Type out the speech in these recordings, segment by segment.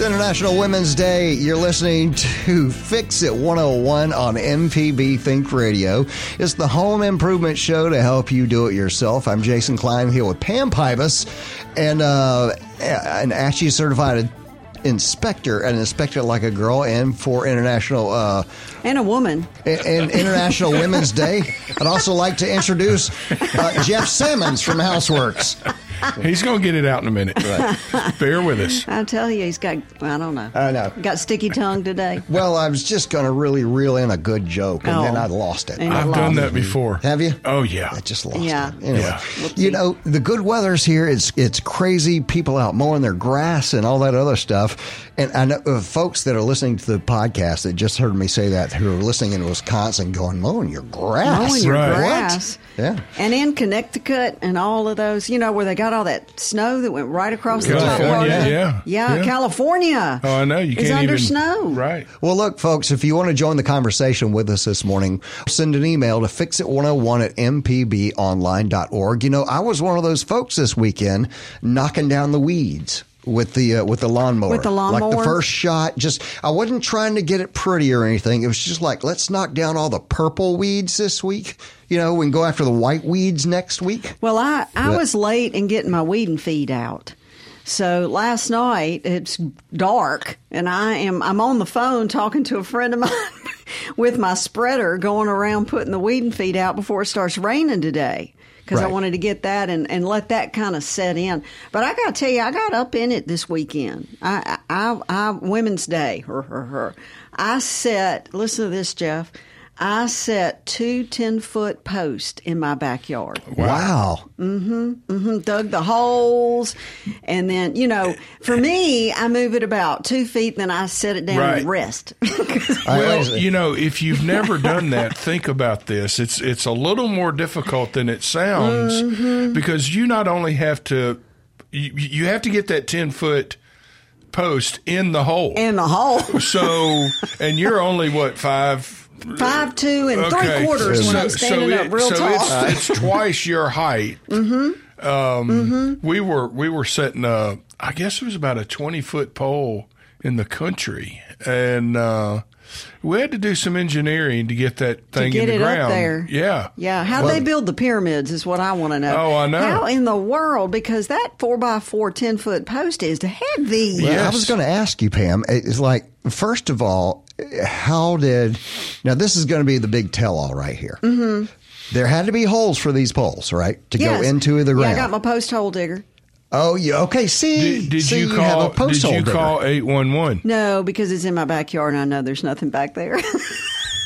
It's International Women's Day. You're listening to Fix It 101 on MPB Think Radio. It's the home improvement show to help you do it yourself. I'm Jason Klein here with Pam Pybus and uh, an ASHI certified inspector, an inspector like a girl, and for International uh, and a woman and International Women's Day. I'd also like to introduce uh, Jeff Simmons from Houseworks. He's going to get it out in a minute. Right. Bear with us. I tell you, he's got, I don't know. I know. Got sticky tongue today. Well, I was just going to really reel in a good joke, and Oh. then I lost it. And I've lost done it. that before. Have you? Oh yeah. I just lost Yeah. it. Anyway, Yeah. you know, the good weather's here. It's it's crazy. People out mowing their grass and all that other stuff. And I know uh, folks that are listening to the podcast that just heard me say that who are listening in Wisconsin going, mowing your grass. Mowing your Right. grass. Yeah. And in Connecticut and all of those, you know, where they got all that snow that went right across the top part of- yeah. yeah. Yeah. California. Oh, I know. You is can't It's under even. snow. Right. Well, look, folks, if you want to join the conversation with us this morning, send an email to fixit101 at mpbonline.org. You know, I was one of those folks this weekend knocking down the weeds with the uh, with the lawnmower. With the Like the first shot, just I wasn't trying to get it pretty or anything. It was just like, let's knock down all the purple weeds this week. You know, we can go after the white weeds next week. Well, I, I Yeah. was late in getting my weed and feed out. So last night it's dark and I am I'm on the phone talking to a friend of mine with my spreader going around putting the weed and feed out before it starts raining today. Because I wanted to get that and, and let that kind of set in. But I got to tell you, I got up in it this weekend. I, I, I Women's Day. Her, her, her. I set, listen to this, Jeff. I set two 10 foot posts in my backyard Wow. Mm-hmm. Mm-hmm. Dug the holes, and then you know, for me, I move it about two feet, then I set it down Right. and rest. Well, you know, if you've never done that, think about this. It's it's a little more difficult than it sounds Mm-hmm. because you not only have to you, you have to get that ten foot post in the hole. in the hole, so, and you're only what five five two and three quarters when I'm standing so up real so tall. It's, it's twice your height. Mm-hmm. Um, We were we were setting a, I guess it was about a twenty foot pole in the country, and uh, we had to do some engineering to get that thing get in the it up there. Yeah, yeah, how they build the pyramids is what I want to know. Oh, I know. How in the world? Because that four by four 10 foot post is heavy. Well, I was going to ask you, Pam. It's like, first of all, how did now? This is going to be the big tell-all right here. Mm-hmm. There had to be holes for these poles, right, to Yes. go into the Yeah, ground. I got my post hole digger. oh, yeah. Okay. See, Did, did see, you have call? a post Did hole you digger. call eight one one? No, because it's in my backyard and I know there's nothing back there.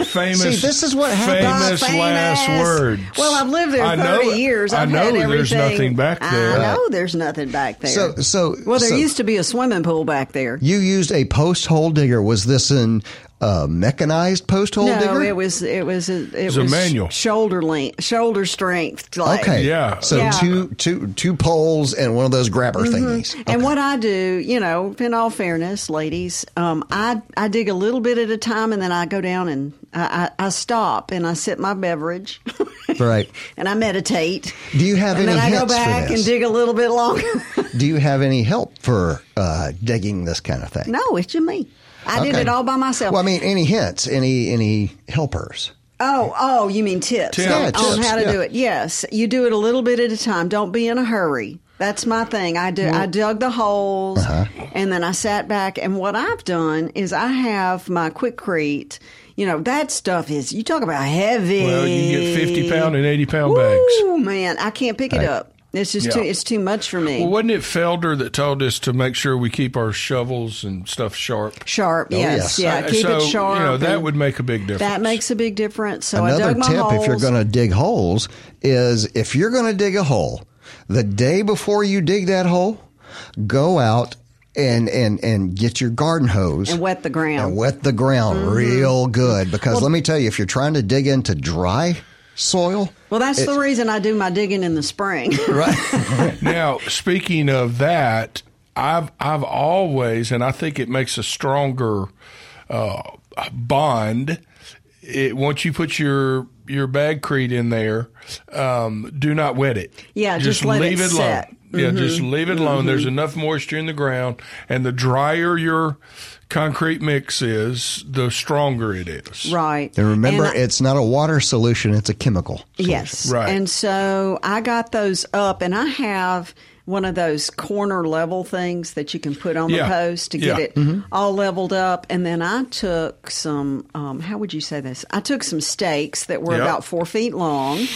Famous. See, this is what happens. Famous, Ah, last words. Well, I've lived there I 30 know, years. I've I know had there's everything. nothing back there. I know there's nothing back there. So, so well, there so used to be a swimming pool back there. You used a post hole digger. Was this an uh, mechanized post hole no, digger? it was it was a, it was a manual. shoulder length, shoulder strength. Like, Okay. Yeah. So Yeah. Mm-hmm. two two two poles and one of those grabber thingies. And what I do, you know, in all fairness, ladies, um, I I dig a little bit at a time, and then I go down and I, I, I stop and I sip my beverage, Right. and I meditate. Do you have any and any then I go back and dig a little bit longer. Do you have any help for uh, digging this kind of thing? no, it's just me. I did it all by myself. Well, I mean, any hints? Any any helpers? Oh, oh, you mean tips, Tips. on, Yeah, on tips, how to yeah. do it? Yes, you do it a little bit at a time. Don't be in a hurry. That's my thing. I do. I dug the holes, Uh-huh. and then I sat back. And what I've done is I have my Quikrete. You know that stuff is. You talk about heavy. Well, you get fifty pound and eighty pound bags. Oh man, I can't pick it up. It's just Yeah. too. It's too much for me. Well, wasn't it Felder that told us to make sure we keep our shovels and stuff sharp? sharp. Oh, yes. yes. Yeah. Uh, Keep so, it sharp. You know that would make a big difference. That makes a big difference. So I Another dug my tip, holes. if you're going to dig holes, is if you're going to dig a hole, the day before you dig that hole, go out and and and get your garden hose and wet the ground. and wet the ground Mm-hmm. real good. Because let me tell you, if you're trying to dig into dry soil. Well, that's It- the reason I do my digging in the spring. Right. now, speaking of that, I've I've always, and I think it makes a stronger uh, bond. It, once you put your your bagcrete in there, um, do not wet it. Yeah, just let leave it set. alone. Yeah, just leave it alone. There's enough moisture in the ground, and the drier your concrete mix is, the stronger it is. right. and remember, I- it's not a water solution; it's a chemical. Yes. Right. And so I got those up, and I have one of those corner level things that you can put on Yeah. the post to get Yeah. it all leveled up. And then I took some, um, how would you say this? I took some stakes that were Yep. about four feet long,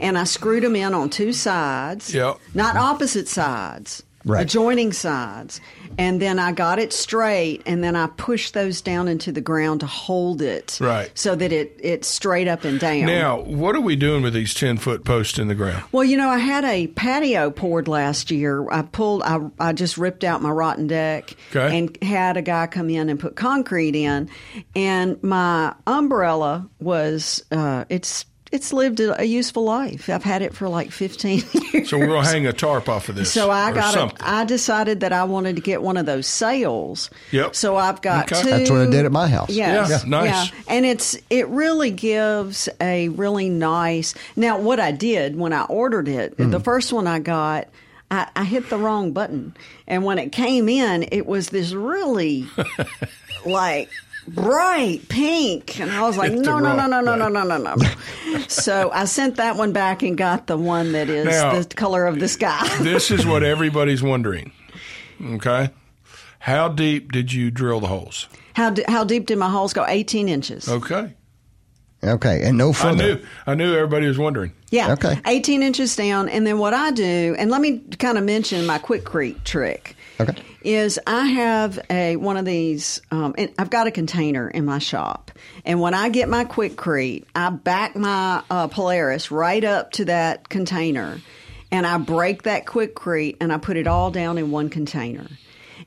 and I screwed them in on two sides, Yep. not opposite sides. Right. Adjoining sides. And then I got it straight and then I pushed those down into the ground to hold it. Right. So that it, it's straight up and down. Now, what are we doing with these ten foot posts in the ground? Well, you know, I had a patio poured last year. I pulled, I, I just ripped out my rotten deck Okay. and had a guy come in and put concrete in. And my umbrella was, uh, it's, it's lived a, a useful life. I've had it for like 15 years. So we're gonna hang a tarp off of this. So I or got something. it. I decided that I wanted to get one of those sails. Yep. So I've got Okay. two. That's what I did at my house. Yes. Yeah, nice. Yeah. And it's it really gives a really nice. Now, what I did when I ordered it, Hmm. the first one I got. I, I hit the wrong button, and when it came in, it was this really like bright pink, and I was like, no, no, no, no, no, no, no, no, no, no. so I sent that one back and got the one that is Now- the color of the sky. this is what everybody's wondering. Okay, how deep did you drill the holes? How d- how deep did my holes go? Eighteen inches. Okay, Okay, and no I knew. I knew everybody was wondering. Yeah. Okay. 18 inches down. And then what I do, and let me kind of mention my Quikrete trick. Okay. Is I have a one of these. Um, and I've got a container in my shop, and when I get my Quikrete, I back my uh, Polaris right up to that container, and I break that Quikrete and I put it all down in one container,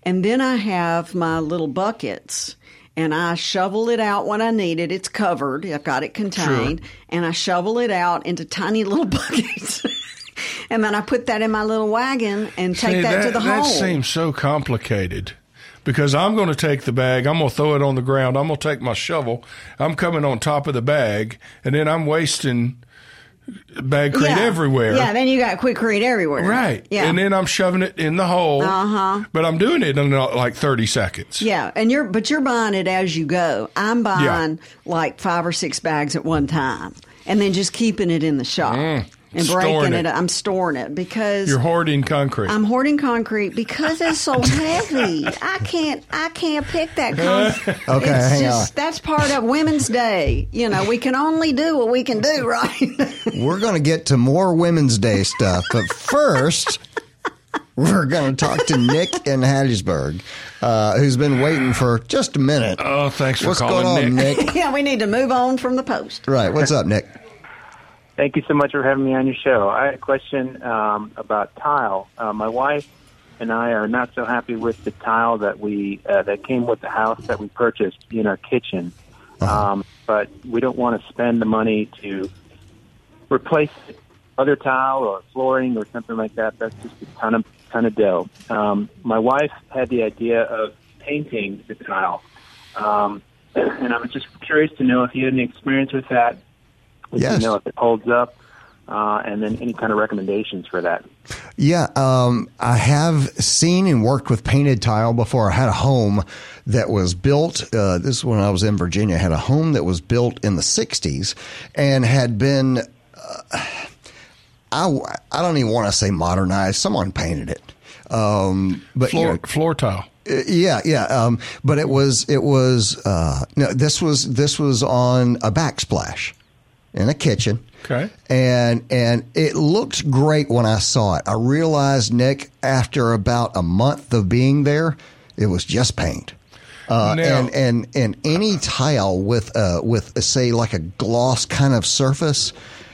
and then I have my little buckets. And I shovel it out when I need it. It's covered. I've got it contained. And I shovel it out into tiny little buckets. and then I put that in my little wagon and take See, that, to the that hole. That seems so complicated. Because I'm going to take the bag, I'm going to throw it on the ground, I'm going to take my shovel, I'm coming on top of the bag, and then I'm wasting bag crate everywhere. Yeah, then you got Quikrete everywhere. Right. Yeah. And then I'm shoving it in the hole. Uh-huh. But I'm doing it in uh, like 30 seconds. yeah, and you're but you're buying it as you go. I'm buying like five or six bags at one time, and then just keeping it in the shop and storing breaking it. it. I'm storing it because You're hoarding concrete. I'm hoarding concrete because it's so heavy. I can't I can't pick that concrete. Okay, it's hang just that's part of Women's Day. You know, we can only do what we can do, right? We're going to get to more Women's Day stuff, but first, we're going to talk to Nick in Hattiesburg, uh, who's been waiting for just a minute. oh, thanks for What's calling going on, Nick. Nick? yeah, we need to move on from the post. Right. What's up, Nick? Thank you so much for having me on your show. I had a question um, about tile. Uh, my wife and I are not so happy with the tile that we uh, that came with the house that we purchased in our kitchen. Um, but we don't want to spend the money to replace other tile or flooring or something like that. That's just a ton of ton of dough. Um, my wife had the idea of painting the tile, um, and I was just curious to know if you had any experience with that. If Yes. you know if it holds up, uh, and then any kind of recommendations for that. Yeah, um, I have seen and worked with painted tile before. I had a home that was built. Uh, this is when I was in Virginia. I had a home that was built in the '60s and had been. Uh, I I don't even want to say modernized. Someone painted it, um, but you Floor, know, floor tile. Uh, yeah, yeah. Um, but it was it was uh, no. This was this was on a backsplash in a kitchen. Okay. And and it looked great when I saw it. I realized Nick after about a month of being there, it was just paint. Uh, Now- and and and any tile with uh with uh, say like a gloss kind of surface,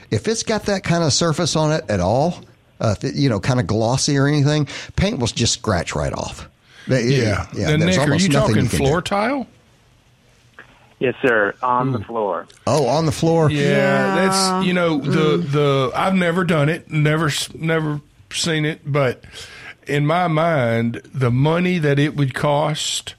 if it's got that kind of surface on it at all, uh, it, you know, kind of glossy or anything, paint will just scratch right off. Yeah. yeah. There's Nick, are you talking do. floor tile? Yes, sir. On the hmm. floor. Oh, on the floor. Yeah, Yeah. that's you know the hmm. the I've never done it, never never seen it, but in my mind, the money that it would cost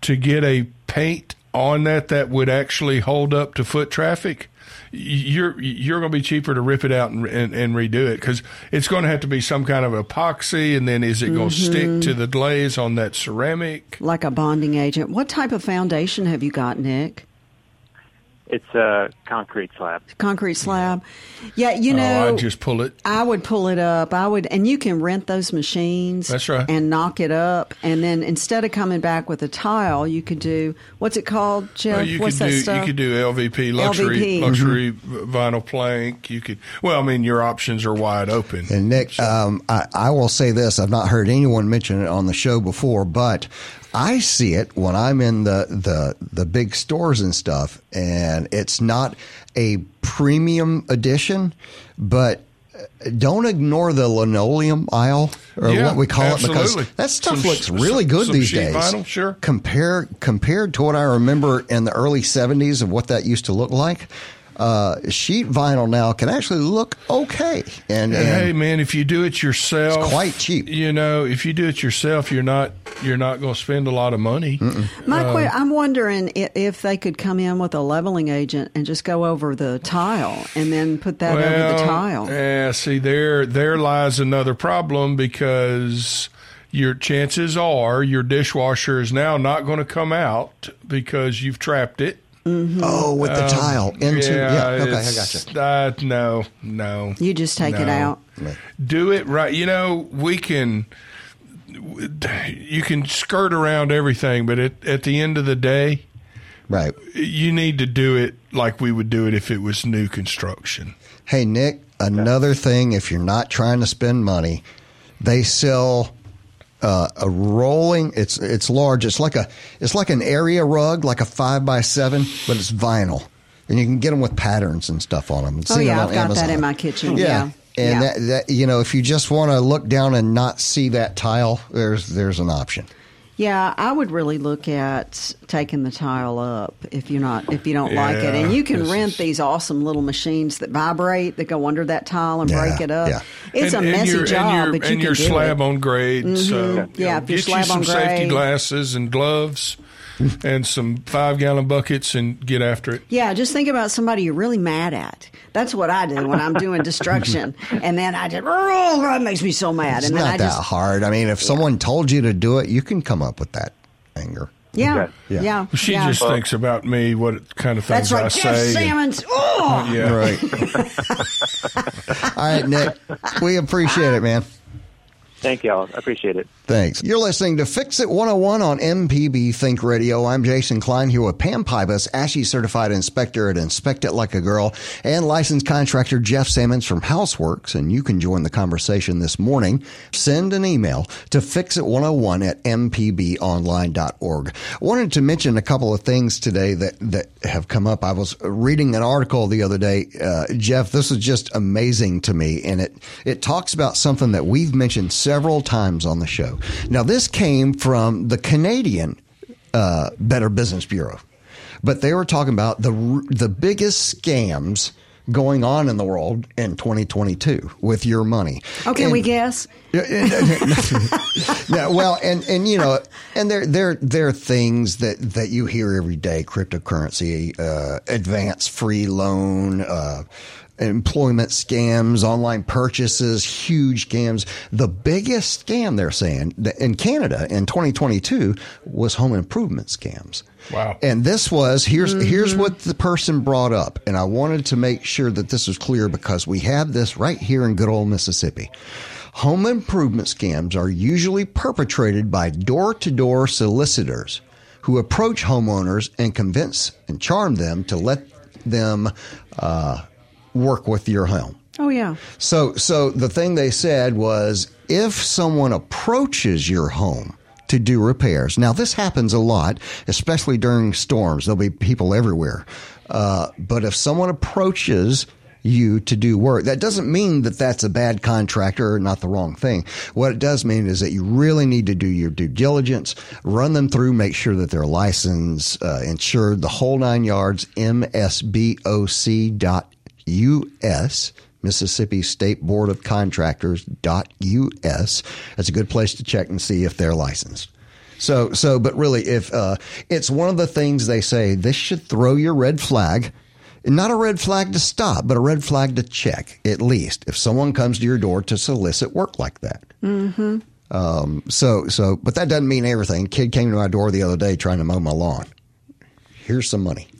to get a paint on that that would actually hold up to foot traffic, y- you're you're going to be cheaper to rip it out and and, and redo it because it's going to have to be some kind of epoxy, and then is it going to mm-hmm. stick to the glaze on that ceramic? Like a bonding agent. What type of foundation have you got, Nick? It's a concrete slab. Concrete slab. Yeah, you know, oh, I just pull it. I would pull it up. I would, and you can rent those machines. That's right. And knock it up, and then instead of coming back with a tile, you could do what's it called, Jeff? Well, you what's could that do stuff? you could do LVP luxury LVP. luxury vinyl plank. You could well, I mean, your options are wide open. And Nick, um, I, I will say this: I've not heard anyone mention it on the show before, but I see it when I'm in the the the big stores and stuff, and it's not a premium edition, but. uh, Don't ignore the linoleum aisle, or Yeah, what we call it, because that stuff Some looks really some- good some these days. vinyl, sure. Compare compared to what I remember in the early '70s of what that used to look like. Uh, sheet vinyl now can actually look okay, and, And and hey, man, if you do it yourself, It's quite cheap. You know, if you do it yourself, you're not you're not going to spend a lot of money. My Uh, I'm wondering if they could come in with a leveling agent and just go over the tile and then put that over the tile. Yeah, see there there lies another problem because your chances are your dishwasher is now not going to come out because you've trapped it. Oh, with the tile into yeah. Okay, I it's- got you. Uh, no, no. You just take it out. Do it right. You know, we can. You can skirt around everything, but at, at the end of the day, Right. you need to do it like we would do it if it was new construction. Hey Nick, another thing if you're not trying to spend money, they sell uh, a rolling. It's it's large. It's like a it's like an area rug, like a five by seven, but it's vinyl, and you can get them with patterns and stuff on them. Oh, yeah, I've got that in my kitchen. Yeah. And Yeah. That, that you know, if you just want to look down and not see that tile, there's there's an option. Yeah, I would really look at taking the tile up if you're not if you don't like it, and you can rent is- these awesome little machines that vibrate that go under that tile and Yeah, break it up. yeah. It's And- a messy your- job, and your, but you and can your slab it. on grade. So mm-hmm. Yeah, you if know, your get you slab some on safety glasses and gloves, and some five gallon buckets, and get after it. Yeah, just think about somebody you're really mad at. That's what I do when I'm doing destruction, and then I just oh, that makes me so mad, It's and then not I that just hard. I mean, if someone told you to do it, you can come up with that anger. yeah, Okay. Yeah. yeah, She yeah. just thinks about me, what kind of things That's right, I Jeff say. and- Sammons. Oh, uh, yeah. Right. All right, Nick. We appreciate it, man. Thank y'all. I appreciate it. Thanks. You're listening to Fix It 101 on MPB Think Radio. I'm Jason Klein here with Pam Pybus, ASHI certified inspector at Inspect It Like a Girl, and licensed contractor Jeff Sammons from Houseworks. And you can join the conversation this morning. Send an email to fixit101 at mpbonline.org. Wanted to mention a couple of things today that, that have come up. I was reading an article the other day. Uh, Jeff, this is just amazing to me. And it, it talks about something that we've mentioned several times on the show. Now, this came from the Canadian uh, Better Business Bureau, but they were talking about the the biggest scams going on in the world in 2022 with your money. Oh, can And- we guess? yeah, well, and and you know, and there there there are things that that you hear every day: cryptocurrency, uh, advance free loan. Uh, Employment scams, online purchases, huge scams. The biggest scam they're saying in Canada in 2022 was home improvement scams. Wow. And this was here's here's what the person brought up, and I wanted to make sure that this was clear because we have this right here in good old Mississippi. Home improvement scams are usually perpetrated by door-to-door solicitors who approach homeowners and convince and charm them to let them uh, work with your home. Oh yeah. So, so the thing they said was if someone approaches your home to do repairs, now this happens a lot, especially during storms. There'll be people everywhere. Uh, but if someone approaches you to do work. That doesn't mean that that's a bad contractor or not the wrong thing. What it does mean is that you really need to do your due diligence, run them through, make sure that they're licensed, uh, insured, the whole nine yards, msboc.us. Mississippi State Board of Contractors.us. That's a good place to check and see if they're licensed. So, so, but really, if uh, it's one of the things they say, this should throw your red flag. Not a red flag to stop, but a red flag to check, at least, if someone comes to your door to solicit work like that. Mm-hmm. Um, so, so, but that doesn't mean everything. Kid came to my door the other day trying to mow my lawn. Here's some money.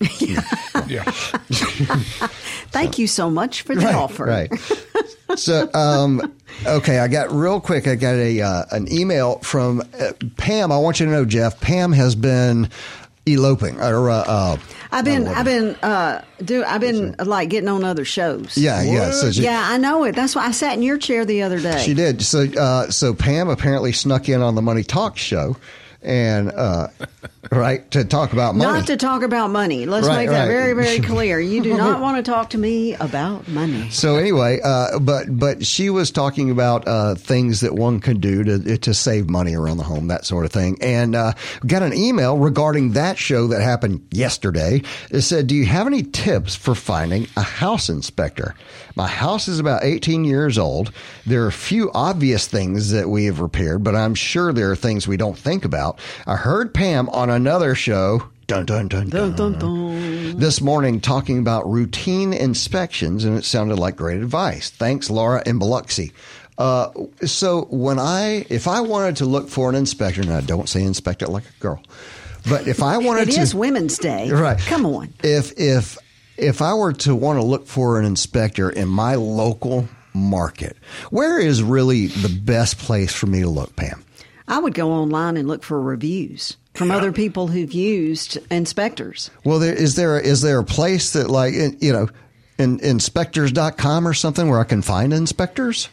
Yeah. Thank you so much for the right, offer. Right. so, um, okay, I got real quick. I got a uh, an email from uh, Pam. I want you to know, Jeff. Pam has been eloping or uh, uh, I've been, I've been, uh, do, I've been like getting on other shows. yeah, yeah. So she, yeah, I know it. That's why I sat in your chair the other day. She did. So, uh, so Pam apparently snuck in on the Money Talk show, and uh, right to talk about money. Not to talk about money. Let's Right, make that right. very, very clear. You do not want to talk to me about money. so anyway, uh, but but she was talking about uh, things that one could do to to save money around the home, that sort of thing, and uh, got an email regarding that show that happened yesterday. It said, "Do you have any tips for finding a house inspector? My house is about 18 years old. There are a few obvious things that we have repaired, but I'm sure there are things we don't think about. I heard Pam on another show." Dun, dun, dun, dun, Dun, dun, this morning talking about routine inspections, and it sounded like great advice. Thanks, Laura in Biloxi. Uh, so when I, if I wanted to look for an inspector, and I don't say inspect it like a girl, but if I wanted It to, is Women's Day. right? Come on. If if if I were to want to look for an inspector in my local market, where is really the best place for me to look, Pam? I would go online and look for reviews from other people who've used inspectors. Well, there, is there is there a place that like in- you know, in, inspectors.com or something where I can find inspectors?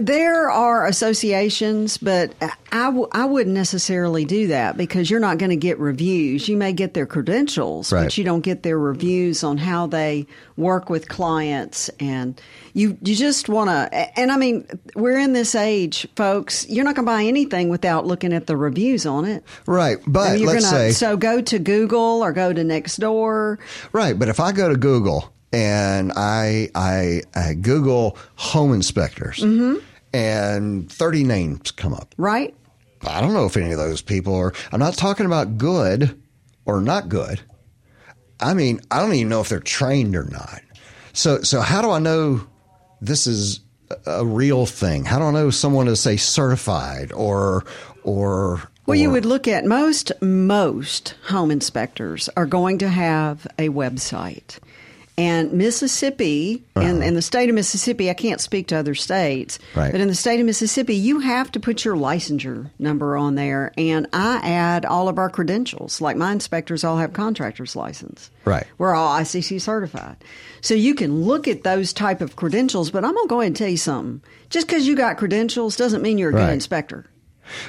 There are associations, but I, w- I wouldn't necessarily do that because you're not going to get reviews. You may get their credentials, Right. but you don't get their reviews on how they work with clients. And you, you just want to, and I mean, we're in this age, folks, you're not going to buy anything without looking at the reviews on it. Right, but you're let's gonna, say so go to Google or go to Nextdoor. right, but if I go to Google and I I, I Google home inspectors Mm-hmm. and 30 names come up. Right? I don't know if any of those people are I'm not talking about good or not good. I mean, I don't even know if they're trained or not. So so how do I know this is a a real thing? How do I know someone is say certified or or Well, you would look at most most home inspectors are going to have a website. And Mississippi, and uh-huh. in the state of Mississippi, I can't speak to other states, Right. but in the state of Mississippi, you have to put your licensure number on there. And I add all of our credentials. Like my inspectors all have contractor's license. Right. We're all ICC certified. So you can look at those type of credentials, but I'm going to go ahead and tell you something. Just because you got credentials doesn't mean you're a Right. good inspector.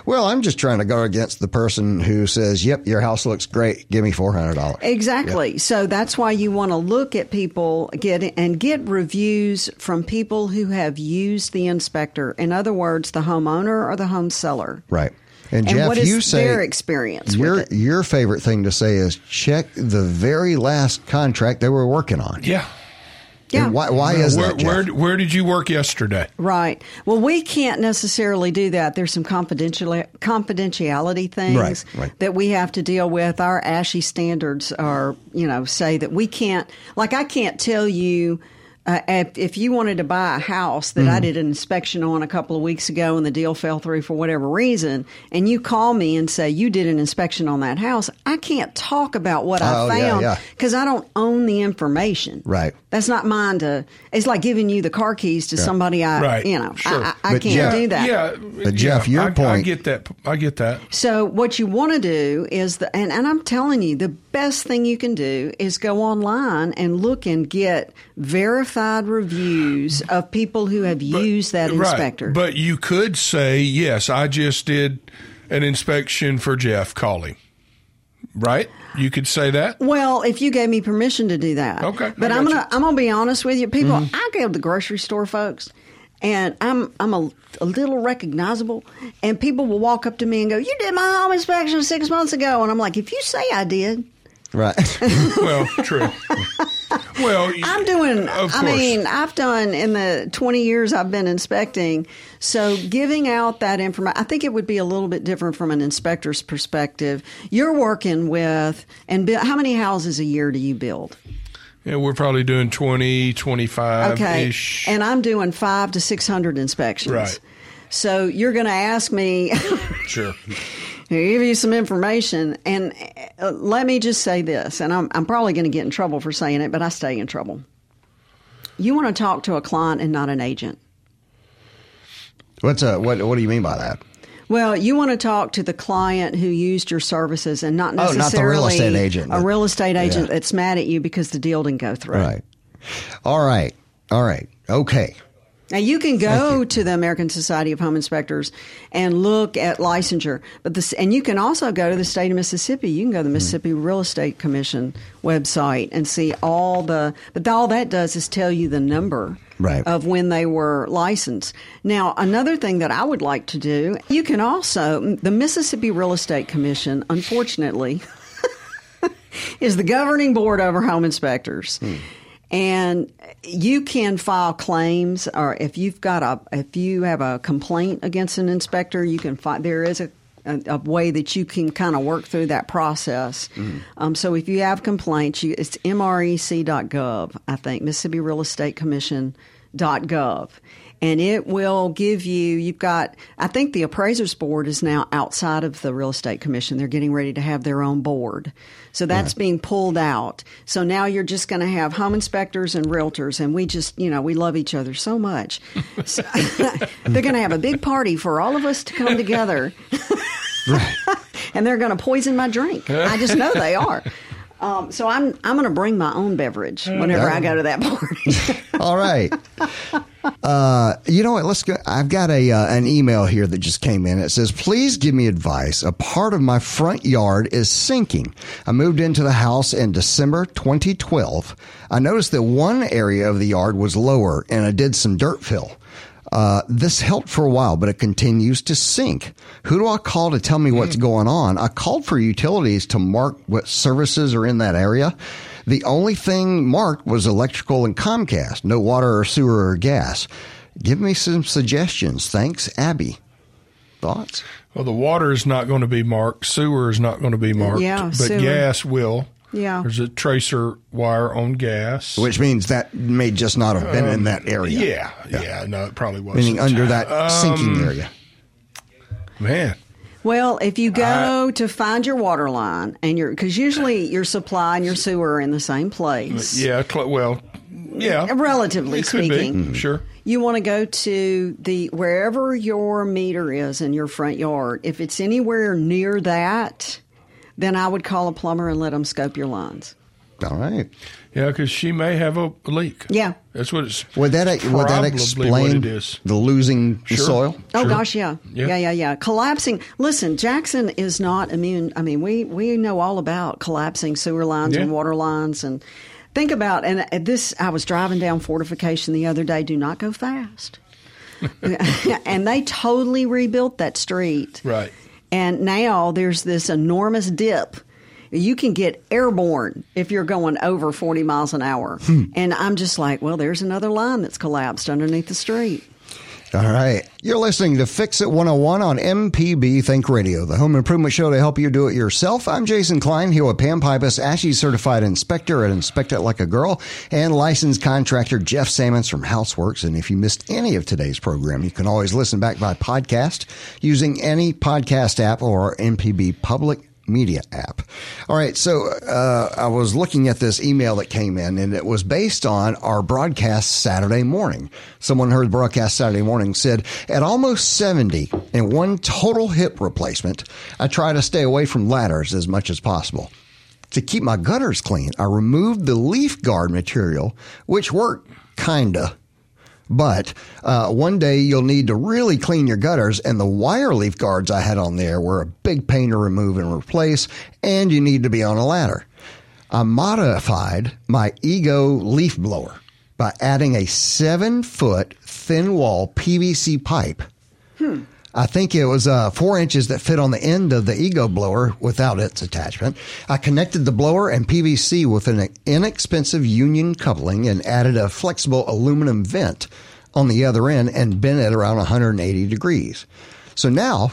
Well, I'm just trying to go against the person who says, "Yep, your house looks great. Give me four hundred dollars." Exactly. So that's why you want to look at people get and get reviews from people who have used the inspector. In other words, the homeowner or the home seller. Right. And, And Jeff, what is you say their experience with Your it? your favorite thing to say is check the very last contract they were working on. Yeah. Yeah. And why why is where, that? Jeff? where where did you work yesterday? Right. Well, we can't necessarily do that. There's some confidential confidentiality things Right, right. that we have to deal with. Our ASHI standards are, you know, say that we can't. Like, I can't tell you. Uh, if, if you wanted to buy a house that Mm-hmm. I did an inspection on a couple of weeks ago and the deal fell through for whatever reason, and you call me and say you did an inspection on that house, I can't talk about what Oh, I yeah, found yeah. because I don't own the information. Right. That's not mine to. It's like giving you the car keys to somebody I, Right. you know, Sure. I, I, I can't Jeff- do that. Yeah. But Jeff, yeah, your I, I get that. I get that. So what you want to do is the, and, and I'm telling you, the best thing you can do is go online and look and get verified reviews of people who have used that Right. inspector. But you could say, yes, I just did an inspection for Jeff. Call him. Right? You could say that. Well, if you gave me permission to do that. Okay, But I'm gonna I'm gonna be honest with you, people. Mm-hmm. I go to the grocery store, folks, and I'm I'm a, a little recognizable, and people will walk up to me and go, "You did my home inspection six months ago," and I'm like, "If you say I did." Right. Well, true. well, I'm doing. I course. mean, I've done in the 20 years I've been inspecting. So giving out that information, I think it would be a little bit different from an inspector's perspective. You're working with, and bu- how many houses a year do you build? yeah, we're probably doing 20, 25 Okay, ish. and I'm doing five to 600 inspections. Right. So you're going to ask me. Sure. give you some information. And uh, let me just say this, and I'm, I'm probably going to get in trouble for saying it, but I stay in trouble. You want to talk to a client and not an agent. What's a what? What do you mean by that? Well, you want to talk to the client who used your services and not Oh, not the necessarily real estate agent a real estate agent Yeah. that's mad at you because the deal didn't go through. Right. All right. All right. Okay. Now you can go to the American Society of Home Inspectors and look at licensure, but this and you can also go to the state of Mississippi. You can go to the mm-hmm. Mississippi Real Estate Commission website and see all the. But all that does is tell you the number Right. of when they were licensed. Now, another thing that I would like to do, you can also the Mississippi Real Estate Commission. Unfortunately. is the governing board over home inspectors. Hmm. And you can file claims, or if you've got a, if you have a complaint against an inspector, you can file. There is a, a, a way that you can kind of work through that process. Um, so if you have complaints, you, it's mrec.gov, I think, Mississippi Real Estate Commission.gov. And it will give you, you've got, I think the appraisers board is now outside of the real estate commission. They're getting ready to have their own board. So that's being pulled out. So now you're just going to have home inspectors and realtors, and we just, you know, we love each other so much. So, they're going to have a big party for all of us to come together, and they're going to poison my drink. I just know they are. Um, so I'm I'm going to bring my own beverage whenever I go to that party. All right. Uh, you know what? Let's go. I've got a uh, an email here that just came in. It says, "Please give me advice. A part of my front yard is sinking. I moved into the house in December 2012. I noticed that one area of the yard was lower, and I did some dirt fill." Uh, this helped for a while, but it continues to sink. Who do I call to tell me what's going on? I called for utilities to mark what services are in that area. The only thing marked was electrical and Comcast, no water or sewer or gas. Give me some suggestions. Thanks, Abby. Thoughts? Well, the water is not going to be marked. Sewer is not going to be marked. Yeah, but sewer. gas will. Yeah. There's a tracer wire on gas. Which means that may just not have been in that area. yeah, yeah, No, it probably wasn't. Meaning under that Um, sinking area. Man, Well, if you go to find your water line and your because usually your supply and your sewer are in the same place. yeah. Cl- well, yeah. Relatively it could speaking. be. Sure. You want to go to the wherever your meter is in your front yard. If it's anywhere near that, then I would call a plumber and let them scope your lines. All right. Yeah, because she may have a leak. Yeah. That's what it's. Would that would that explain what it is? the losing the soil? Oh Sure. gosh, yeah. Yeah. yeah, yeah, yeah. Collapsing. Listen, Jackson is not immune. I mean, we we know all about collapsing sewer lines Yeah. and water lines, and think about and this. I was driving down Fortification the other day. Do not go fast. and they totally rebuilt that street. Right. And now there's this enormous dip. You can get airborne if you're going over 40 miles an hour. Hmm. And I'm just like, well, there's another line that's collapsed underneath the street. All right. You're listening to Fix It 101 on MPB Think Radio, the home improvement show to help you do it yourself. I'm Jason Klein here with Pam Pybus, ASHI certified inspector at Inspect It Like a Girl, and licensed contractor Jeff Sammons from Houseworks. And if you missed any of today's program, you can always listen back by podcast using any podcast app or MPB public media app. All right, so uh, I was looking at this email that came in, and it was based on our broadcast Saturday morning. Someone heard broadcast Saturday morning said, at almost 70 and one total hip replacement, I try to stay away from ladders as much as possible. To keep my gutters clean, I removed the leaf guard material, which worked kinda. But uh, one day you'll need to really clean your gutters, and the wire leaf guards I had on there were a big pain to remove and replace, and you need to be on a ladder. I modified my Ego leaf blower by adding a seven foot thin wall PVC pipe. I think it was uh, four inches that fit on the end of the Ego blower without its attachment. I connected the blower and PVC with an inexpensive union coupling and added a flexible aluminum vent on the other end and bent it around 180 degrees. So now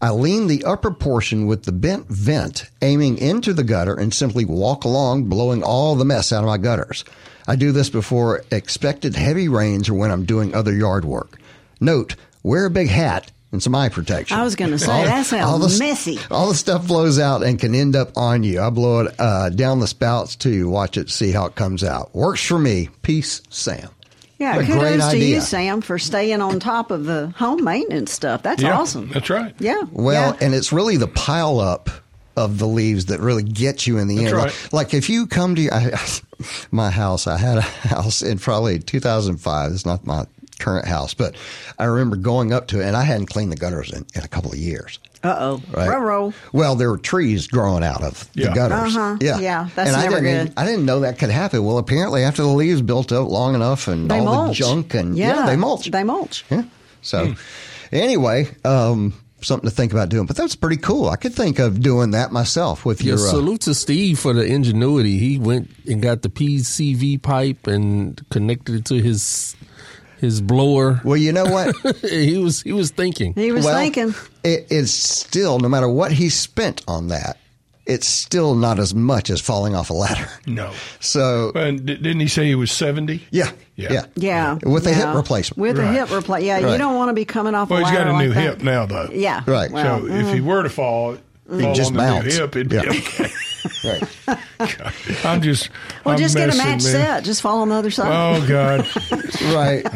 I lean the upper portion with the bent vent aiming into the gutter and simply walk along, blowing all the mess out of my gutters. I do this before expected heavy rains or when I'm doing other yard work. Note, wear a big hat and some eye protection. I was gonna say, that sounds the, messy. All the stuff flows out and can end up on you. I blow it uh, down the spouts too. Watch it, see how it comes out. Works for me. Peace, Sam. Yeah, What a kudos great to idea. you, Sam, for staying on top of the home maintenance stuff. That's Yeah, awesome. That's right. Yeah. Well, yeah. and it's really the pile up of the leaves that really gets you in the That's end. right. Like, like if you come to I, my house, I had a house in probably 2005. It's not my current house, but I remember going up to it, and I hadn't cleaned the gutters in, in a couple of years. uh oh. Right. Ruh-roh. Well, there were trees growing out of the Yeah. gutters. Uh-huh. Yeah, that's and I never didn't, good. I didn't know that could happen. Well, apparently, after the leaves built up long enough and They all mulch. the junk and yeah, they mulch. They mulch. Yeah. So, anyway, um, something to think about doing. But that's pretty cool. I could think of doing that myself with Yeah, your. uh, salute to Steve for the ingenuity. He went and got the PCV pipe and connected it to his his blower. well, you know what? he was he was thinking. He was well, thinking. it is still no matter what he spent on that. It's still not as much as falling off a ladder. No. So And didn't he say he was 70? yeah, Yeah. yeah, Yeah. with a hip replacement. With a hip replacement. Yeah, you don't want to be coming off Well, a he's got ladder a like new that. hip now, though. Yeah. Right. Well, So if he mm. were to fall, fall just on the new bounce. hip, it'd Yeah. be okay. Right. I'm just. well, I'm just get a match man. set. Just fall on the other side. Oh God! right.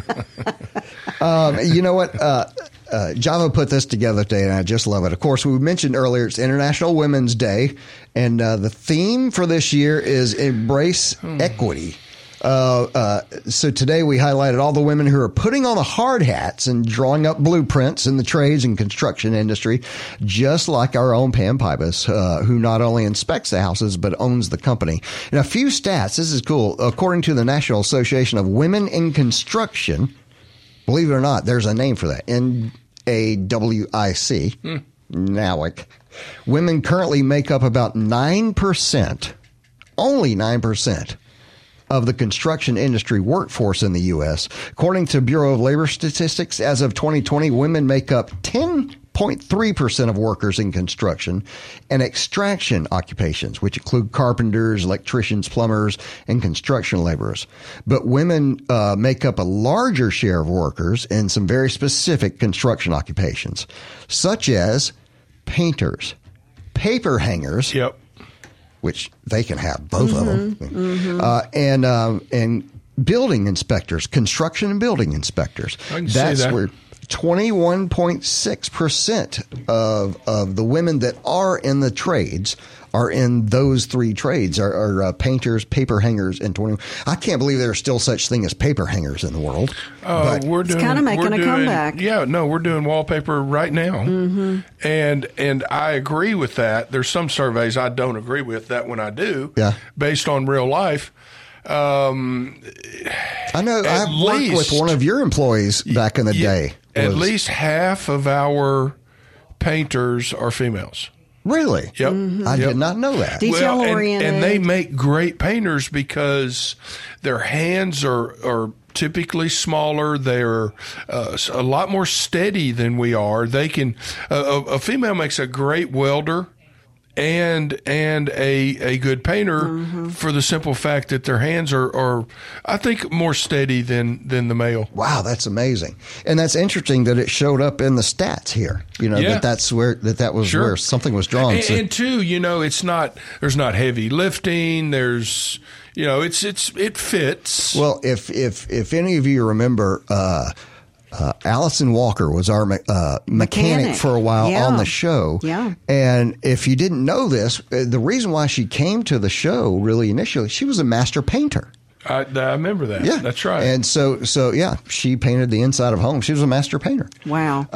Um, you know what? Uh, uh, Java put this together today, and I just love it. Of course, we mentioned earlier it's International Women's Day, and uh, the theme for this year is embrace equity. Uh, uh, so today we highlighted all the women who are putting on the hard hats and drawing up blueprints in the trades and construction industry, just like our own Pam Pybus, uh, who not only inspects the houses but owns the company. And a few stats. This is cool. According to the National Association of Women in Construction, believe it or not, there's a name for that. N A W I C. NAWIC. Women currently make up about 9%, only 9% of the construction industry workforce in the U.S. According to Bureau of Labor Statistics, as of 2020, women make up 10.3% of workers in construction and extraction occupations, which include carpenters, electricians, plumbers, and construction laborers. But women uh, make up a larger share of workers in some very specific construction occupations, such as painters, paper hangers, Yep. Which they can have both of them, Uh, and um, and building inspectors, construction and building inspectors. I can see That's that. where twenty one point six percent of of the women that are in the trades are in those three trades are, are uh, painters, paper hangers, and twenty. I can't believe there's still such thing as paper hangers in the world. Uh, But- we're doing, kinda making we're a doing- comeback. Yeah, no, we're doing wallpaper right now, mm-hmm. and and I agree with that. There's some surveys I don't agree with that when I do, Yeah. based on real life. Um, I know I've worked with one of your employees back in the yeah, day. At Was- least half of our painters are females. really. Yep. I Yep. did not know that. Detail Well, and, oriented. and they make great painters because their hands are are typically smaller. They're uh, a lot more steady than we are. They can a, a a female makes a great welder. And and a, a good painter Mm-hmm. for the simple fact that their hands are, are I think more steady than than the male. Wow, that's amazing, and that's interesting that it showed up in the stats here. You know Yeah. that that's where that that was Sure. where something was drawn. And, so, and two, you know, it's not there's not heavy lifting. There's you know, it's it's it fits. well, if if if any of you remember, uh, uh, Allison Walker was our me- uh, mechanic, Mechanic. for a while Yeah. on the show. Yeah. and if you didn't know this, uh, the reason why she came to the show really initially, she was a master painter. I, I remember that. Yeah, that's right. And so, so yeah, she painted the inside of homes. She was a master painter. Wow.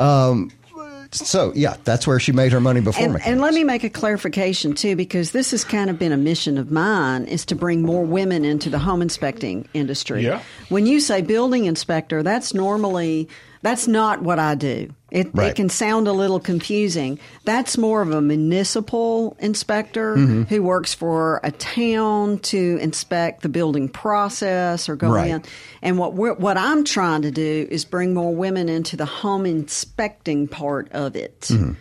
So yeah, that's where she made her money before. and, McCann's. and let me make a clarification too, because this has kind of been a mission of mine is to bring more women into the home inspecting industry. Yeah. When you say building inspector, that's normally that's not what I do. It, Right. it can sound a little confusing. That's more of a municipal inspector Mm-hmm. who works for a town to inspect the building process or go Right. in. And what we're, what I'm trying to do is bring more women into the home inspecting part of it. Mm-hmm.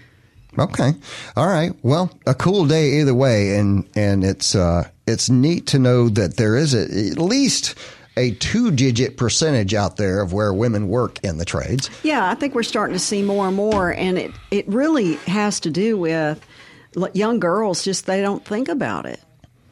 Okay. All right. Well, a cool day either way, and and it's uh, it's neat to know that there is a, at least a two digit percentage out there of where women work in the trades. Yeah, I think we're starting to see more and more, and it, it really has to do with young girls. Just they don't think about it.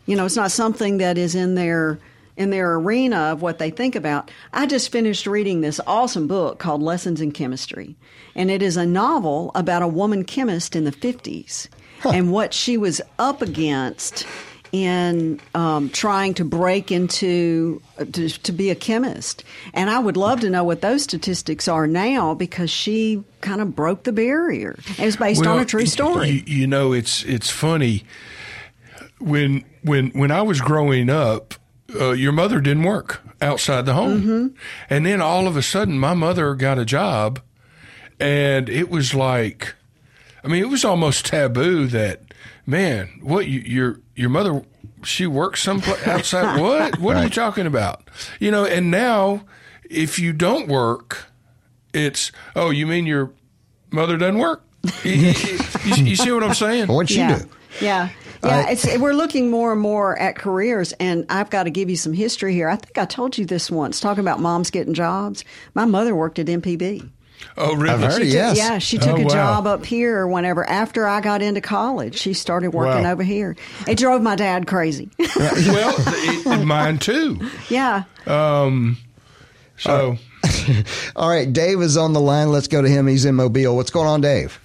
You know, it's not something that is in their in their arena of what they think about. I just finished reading this awesome book called Lessons in Chemistry, and it is a novel about a woman chemist in the fifties and what she was up against in um, trying to break into to, to be a chemist. And I would love to know what those statistics are now because she kind of broke the barrier. It was based on a true story. You, you know, it's it's funny when when when I was growing up. Uh, your mother didn't work outside the home, Mm-hmm. and then all of a sudden, my mother got a job, and it was like, I mean, it was almost taboo that, man, what you, your your mother she works someplace outside. what? What are you talking about? You know, and now if you don't work, it's oh, you mean your mother doesn't work? you, you- you- you see what I'm saying? What'd she yeah. do? Yeah. Yeah, it's, we're looking more and more at careers, and I've got to give you some history here. I think I told you this once, talking about moms getting jobs. My mother worked at MPB. Oh, really? I've heard She it, took- yes. Yeah, she took Oh, a wow. job up here whenever after I got into college. She started working Wow. over here. It drove my dad crazy. well, it, mine too. yeah. Um. So. All right, Dave is on the line. Let's go to him. He's in Mobile. What's going on, Dave?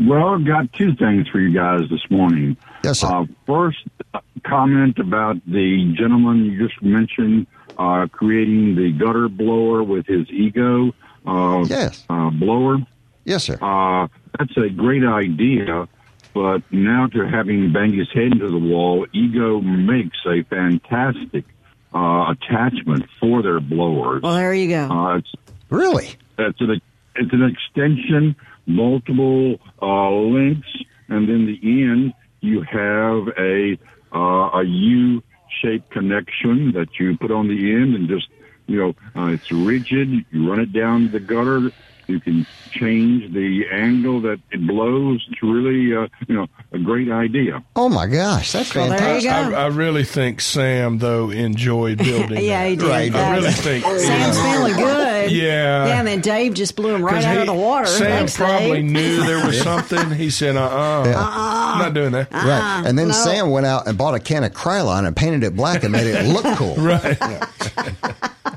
Well, I've got two things for you guys this morning. Yes, sir. Uh, first, uh, comment about the gentleman you just mentioned uh, creating the gutter blower with his EGO uh, Yes. uh, blower. Yes, sir. Uh, that's a great idea, but now to having banged his head into the wall, EGO makes a fantastic uh, attachment for their blowers. Well, there you go. Uh, it's Really? it's an it's an extension, multiple uh, links, and in the end you have a uh, a U shaped connection that you put on the end, and just you know uh, it's rigid. You run it down the gutter. You can change the angle that it blows. It's really uh, you know a great idea. Oh my gosh, that's Well, fantastic. I, I really think Sam though enjoyed building. yeah, that. he did. Right. I really think. Sam's know, feeling good. Yeah. Yeah, and then Dave just blew him right 'cause out he- of the water. Sam probably Dave. knew there was something. He said, "Uh, uh I'm not doing that." Right. And then no. Sam went out and bought a can of Krylon and painted it black and made it look cool. Right.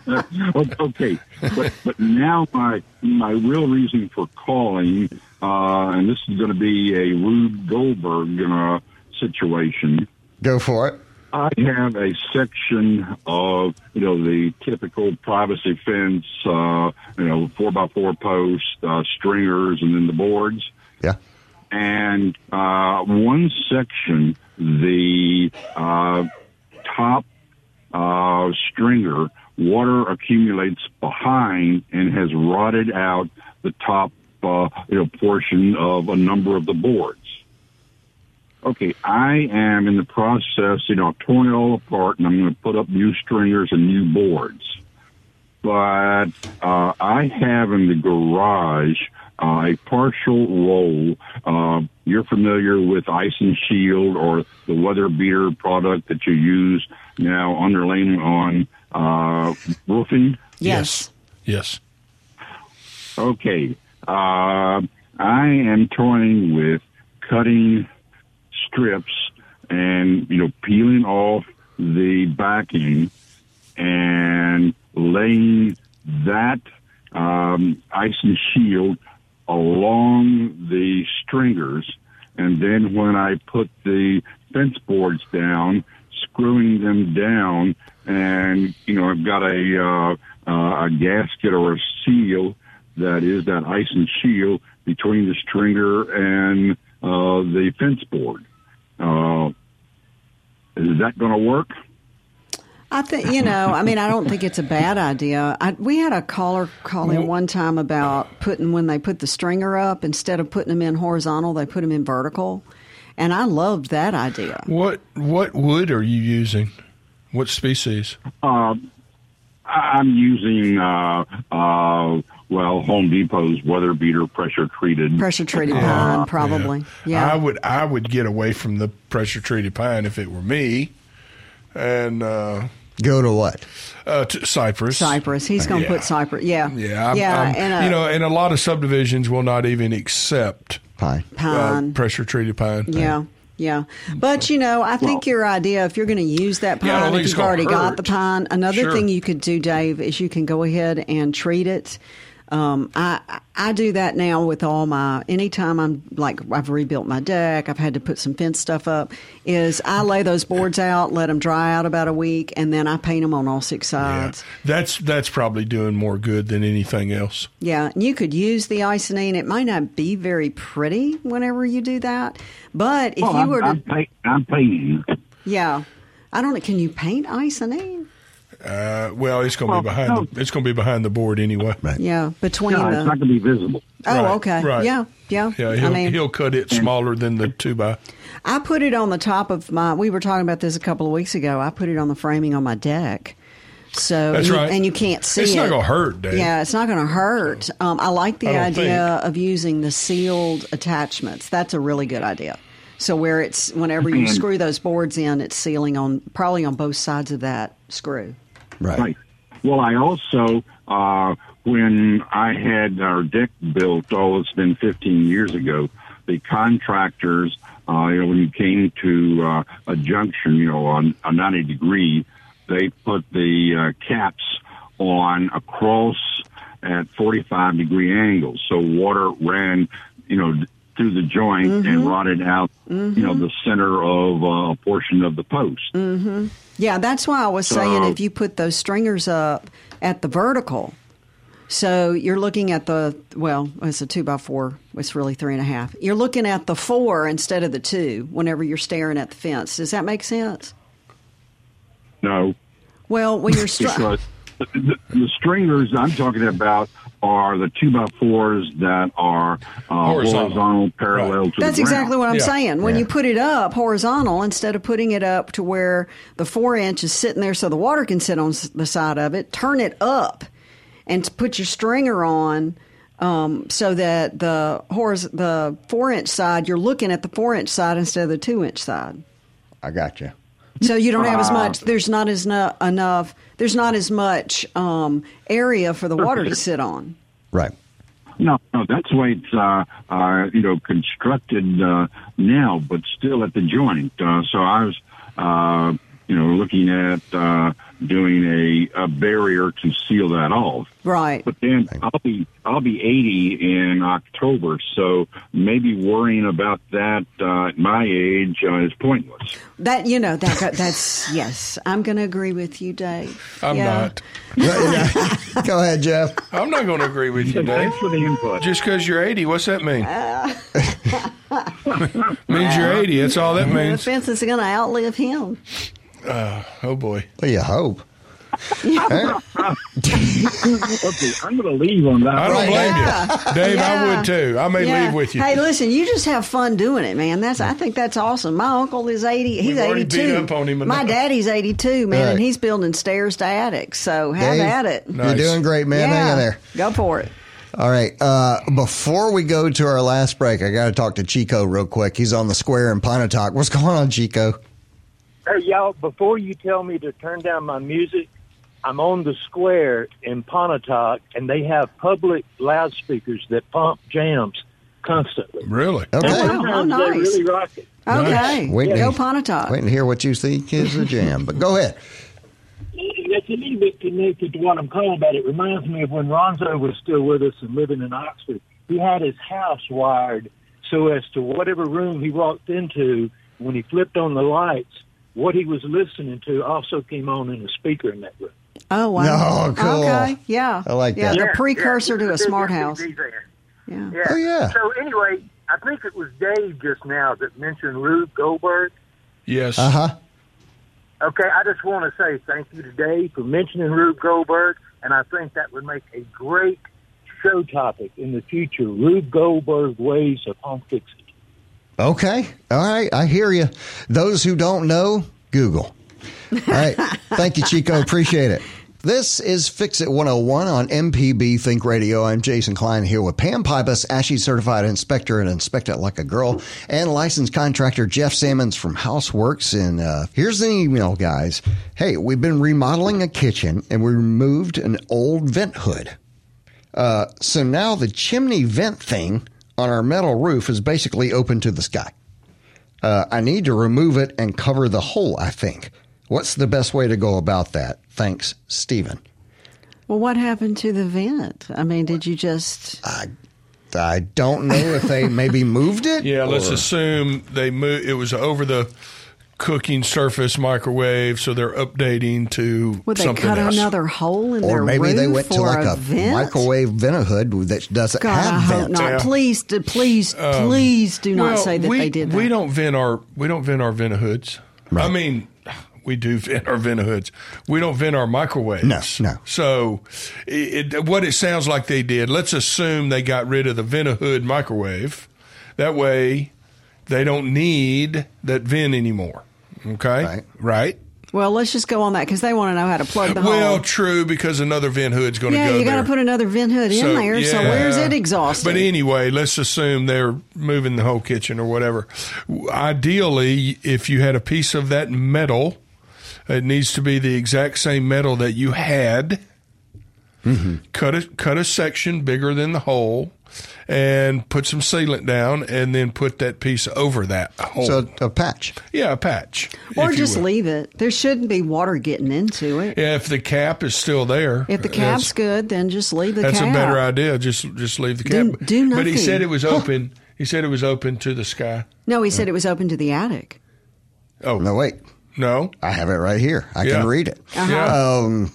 Okay, but but now my my real reason for calling, uh, and this is going to be a Rube Goldberg uh, situation. Go for it. I have a section of you know the typical privacy fence, uh, you know four by four posts, uh, stringers, and then the boards. Yeah. And uh, one section, the uh, top uh, stringer, water accumulates behind and has rotted out the top uh, you know portion of a number of the boards. Okay, I am in the process, you know, torn it all apart, and I'm going to put up new stringers and new boards. But uh, I have in the garage uh, a partial roll. Uh, you're familiar with Ice and Shield or the Weather Beater product that you use now underlaying on uh, roofing. Yes. Yes. Okay. Uh, I am toying with cutting strips and, you know, peeling off the backing and laying that um, ice and shield along the stringers. And then when I put the fence boards down, screwing them down, and you know I've got a uh, uh, a gasket or a seal that is that ice and shield between the stringer and uh, the fence board. Uh, is that going to work? I think you know. I mean, I don't think it's a bad idea. I, we had a caller call in one time about putting when they put the stringer up instead of putting them in horizontal, they put them in vertical, and I loved that idea. What what wood are you using? What species? Uh, I'm using uh, uh, well Home Depot's weather beater pressure treated. Pressure treated pine, probably. Yeah. I would I would get away from the pressure treated pine if it were me, and uh, Go to what? uh, t- cypress. Cypress. He's going to Yeah. put cypress. Yeah. Yeah, I'm, yeah. I'm- and a you know, and a lot of subdivisions will not even accept Pine. uh, pressure treated pine. Yeah. Yeah. But, you know, I think your idea, if you're going to use that Yeah, pine, think if you've gonna already got the hurt. pine, another Sure. thing you could do, Dave, is you can go ahead and treat it. Um, I I do that now with all my anytime I'm like I've rebuilt my deck, I've had to put some fence stuff up. Is I lay those boards out, let them dry out about a week, and then I paint them on all six Yeah. sides. That's that's probably doing more good than anything else. Yeah, and you could use the isonine. It might not be very pretty whenever you do that, but if Oh, you I'm, were to, I'm, pay, I'm painting. yeah, I don't know. Can you paint isonine? Uh, well, it's going to Well, be behind. no. The, it's going to be behind the board anyway. Right. Yeah, between No, the. it's not going to be visible. oh, Right, okay. right. Yeah, yeah. Yeah, he'll I mean, he'll cut it smaller than the two by. I put it on the top of my. We were talking about this a couple of weeks ago. I put it on the framing on my deck. So That's you- right. and you can't see It's it. not gonna hurt, Dave. Yeah, it's not going to hurt. Um, I like the I don't idea of using the sealed attachments. That's a really good idea. So where it's whenever you screw those boards in, it's sealing on probably on both sides of that screw. Right. Right. Well, I also, uh, when I had our deck built, oh, it's been 15 years ago, the contractors, uh, you know, when you came to uh, a junction, you know, on a 90 degree, they put the uh, caps on across at 45 degree angles. So water ran, you know, through the joint and mm-hmm. rotted out, you know, the mm-hmm. center of uh, a portion of the post. Mm-hmm. Yeah, that's why I was saying if you put those stringers up at the vertical, so you're looking at the well, it's a two by four. It's really three and a half. You're looking at the four instead of the two whenever you're staring at the fence. Does that make sense? No. Well, when you're str- because the, the, the stringers I'm talking about are the two by fours that are uh, Horizontal. horizontal, parallel Right. to That's the ground. exactly what I'm Yeah. saying. When Yeah. you put it up horizontal, instead of putting it up to where the four inch is sitting there so the water can sit on the side of it, turn it up and put your stringer on um, so that the horiz- the four inch side, you're looking at the four inch side instead of the two inch side. I got you. So you don't have as Uh, much. There's not as no, enough. There's not as much um, area for the water to sit on. Right. No, no, that's why it's uh, uh, you know constructed uh, now, but still at the joint. Uh, so I was uh, you know looking at uh, doing a, a barrier to seal that off. Right. But then I'll be I'll be 80 in October, so maybe worrying about that uh, at my age uh, is pointless. That you know that that's yes. I'm going to agree with you, Dave. I'm Yeah. not. Go ahead, Jeff. I'm not going to agree with you, Dave. Thanks for the input. Just because you're 80, what's that mean? means you're 80. That's all that means. The means. fence is going to outlive him. Oh boy. Well, you hope. okay, I'm going to leave on that. I don't blame Yeah. you, Dave. I would too. I may Yeah. leave with you. Hey, listen, you just have fun doing it, man. That's I think that's awesome. My uncle is eighty. He's We've already beat up on him My daddy's eighty two, man, Right. and he's building stairs to attics. So have Dave, at it. Nice. You're doing great, man. Hang in there. Go for it. All right. Uh, before we go to our last break, I got to talk to Chico real quick. He's on the square in Pontotoc. What's going on, Chico? Hey, y'all, before you tell me to turn down my music, I'm on the square in Pontotoc, and they have public loudspeakers that pump jams constantly. Really? Okay. Oh, wow. Sometimes Oh, they nice. really rock it. Okay. Wait, Go. Pontotoc. Waiting to hear what you think is a jam. But go ahead. It's a little bit connected to what I'm calling about. It reminds me of when Ronzo was still with us and living in Oxford. He had his house wired so as to whatever room he walked into, when he flipped on the lights, what he was listening to also came on in the speaker in that room. Oh wow. Oh, cool. Okay. Yeah. I like yeah, that. The Yeah, precursor to a smart house. Yeah. Yeah. Oh, yeah. So anyway, I think it was Dave just now that mentioned Rube Goldberg. Yes. Uh huh. Okay, I just want to say thank you to Dave for mentioning Rube Goldberg, and I think that would make a great Show topic in the future: Rube Goldberg ways of home fixing. Okay. All right. I hear you. Those who don't know, Google. All right. Thank you, Chico. Appreciate it. This is Fix It 101 on MPB Think Radio. I'm Jason Klein here with Pam Pybus, ASHI certified inspector and inspect it like a girl, and licensed contractor Jeff Sammons from Houseworks. And uh, here's the email, guys. Hey, we've been remodeling a kitchen and we removed an old vent hood. Uh, so now the chimney vent thing on our metal roof is basically open to the sky. Uh, I need to remove it and cover the hole, I think. What's the best way to go about that? Thanks, Stephen. Well, what happened to the vent? I mean, did you just? I, I don't know if they maybe moved it. Yeah, let's assume they moved. It was over the cooking surface microwave, so they're updating to Would they something cut else. another hole in the world? Or their maybe they went to for like a, a, vent? microwave vent hood that doesn't God, I have hope vents. not. Yeah. Please, do- please, please do not Um, Well, say that we, they did that. We don't vent our we don't vent our vent hoods. I mean, we do vent our vent hoods. We don't vent our microwaves. No, no. So, it, it, what it sounds like they did. Let's assume they got rid of the vent hood microwave. That way, they don't need that vent anymore. Okay, Right. right. Well, let's just go on that because they want to know how to plug the Well, hole. Well, true because another vent hood's going to Yeah, go you got to put another vent hood in there. So where's it exhausted? But anyway, let's assume they're moving the whole kitchen or whatever. Ideally, if you had a piece of that metal, it needs to be the exact same metal that you had. Mm-hmm. Cut a cut a section bigger than the hole, and put some sealant down, and then put that piece over that hole. So a patch. yeah, a patch, or just leave it. There shouldn't be water getting into it. Yeah, if the cap is still there, If the cap's good, then just leave the That's cap. a better idea. Just just leave the cap. Do- do But he said it was open. He said it was open to the sky. No, he said it was open to the attic. Oh No, wait. no. I have it right here. I Yeah. can read it. Uh-huh. Yeah. Um,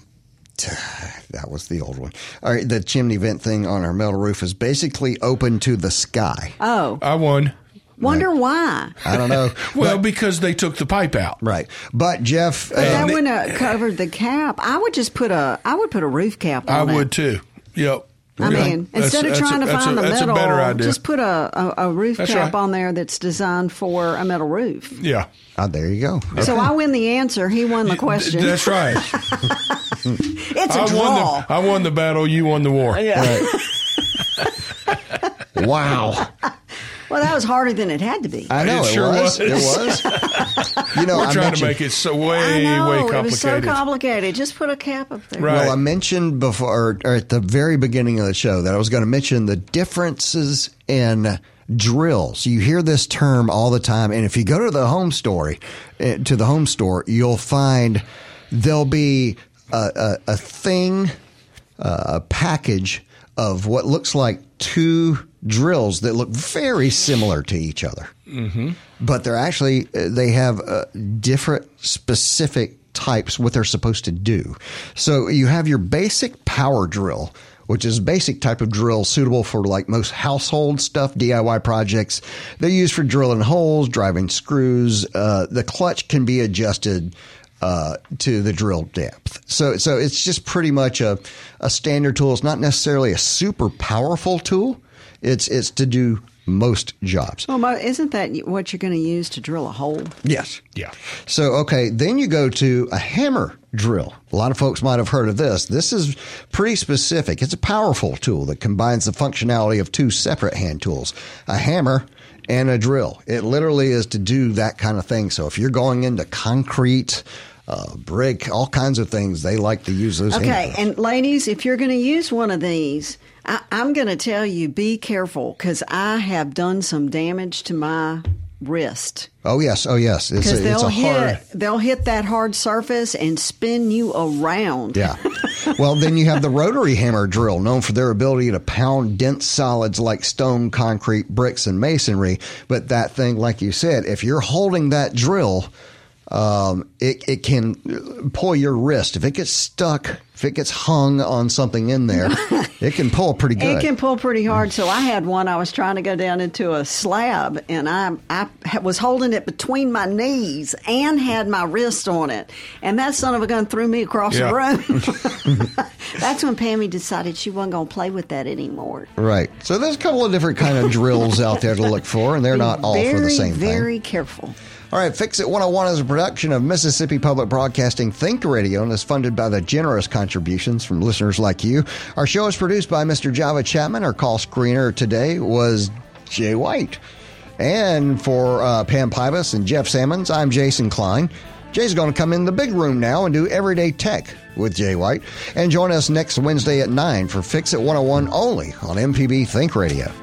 that was the old one. All right, the chimney vent thing on our metal roof is basically open to the sky. Oh, I won. wonder why. I don't know. Well, because they took the pipe out. right, but Jeff, But that uh, wouldn't have uh, covered the cap. I would just put a. I would put a roof cap on I that. would too. Yep. I Yeah. mean, That's- instead of that's a- trying to find a, the metal, a better idea. just put a, a, a roof That's cap right. on there that's designed for a metal roof. yeah. oh, there you go. So I win the answer. He won the question. Th- That's right. it's a I draw. won the I won the battle. You won the war. Yeah. Wow, well, that was harder than it had to be. I know It it, sure was. was. It was. You know, We're I trying to make it so I way know way it was so complicated. Just put a cap up there. Right. Well, I mentioned before, or at the very beginning of the show, that I was going to mention the differences in drills. You hear this term all the time, and if you go to the home store, eh, to the home store, you'll find there'll be a, a, a thing, uh, a package of what looks like two drills that look very similar to each other but they're actually uh, they have uh, different specific types what they're supposed to do. So you have your basic power drill, which is basic type of drill suitable for like most household stuff, DIY projects. They're used for drilling holes, driving screws. Uh, the clutch can be adjusted. Uh, to the drill depth. So, so it's just pretty much a, a standard tool. It's not necessarily a super powerful tool. It's, it's to do most jobs. Well, isn't that what you're going to use to drill a hole? Yes. Yeah. So, okay, then you go to a hammer drill. A lot of folks might have heard of this. This is pretty specific. It's a powerful tool that combines the functionality of two separate hand tools a hammer and a drill. It literally is to do that kind of thing. So, if you're going into concrete, uh, brick, all kinds of things, they like to use those Okay, hammers. and ladies, if you're going to use one of these, I, I'm going to tell you be careful because I have done some damage to my wrist oh, yes. Oh, yes. It's because they'll a hard. hit they'll hit that hard surface and spin you around. Yeah. well, then you have the rotary hammer drill, known for their ability to pound dense solids like stone, concrete, bricks, and masonry. But that thing, like you said, if you're holding that drill, um, it, it can pull your wrist. If it gets stuck, if it gets hung on something in there, it can pull pretty good. It can pull pretty hard. So I had one. I was trying to go down into a slab, and I I was holding it between my knees and had my wrist on it, and that son of a gun threw me across Yeah. the room. That's when Pammy decided she wasn't going to play with that anymore. Right. So there's a couple of different kind of drills out there to look for, and they're not all very, for the same thing. Very careful. All right, Fix It 101 is a production of Mississippi Public Broadcasting Think Radio and is funded by the generous contributions from listeners like you. Our show is produced by Mr. Java Chapman. Our call screener today was Jay White. And for uh, Pam Pybus and Jeff Sammons, I'm Jason Klein. Jay's going to come in the big room now and do Everyday Tech with Jay White. And join us next Wednesday at 9 for Fix It 101 only on MPB Think Radio.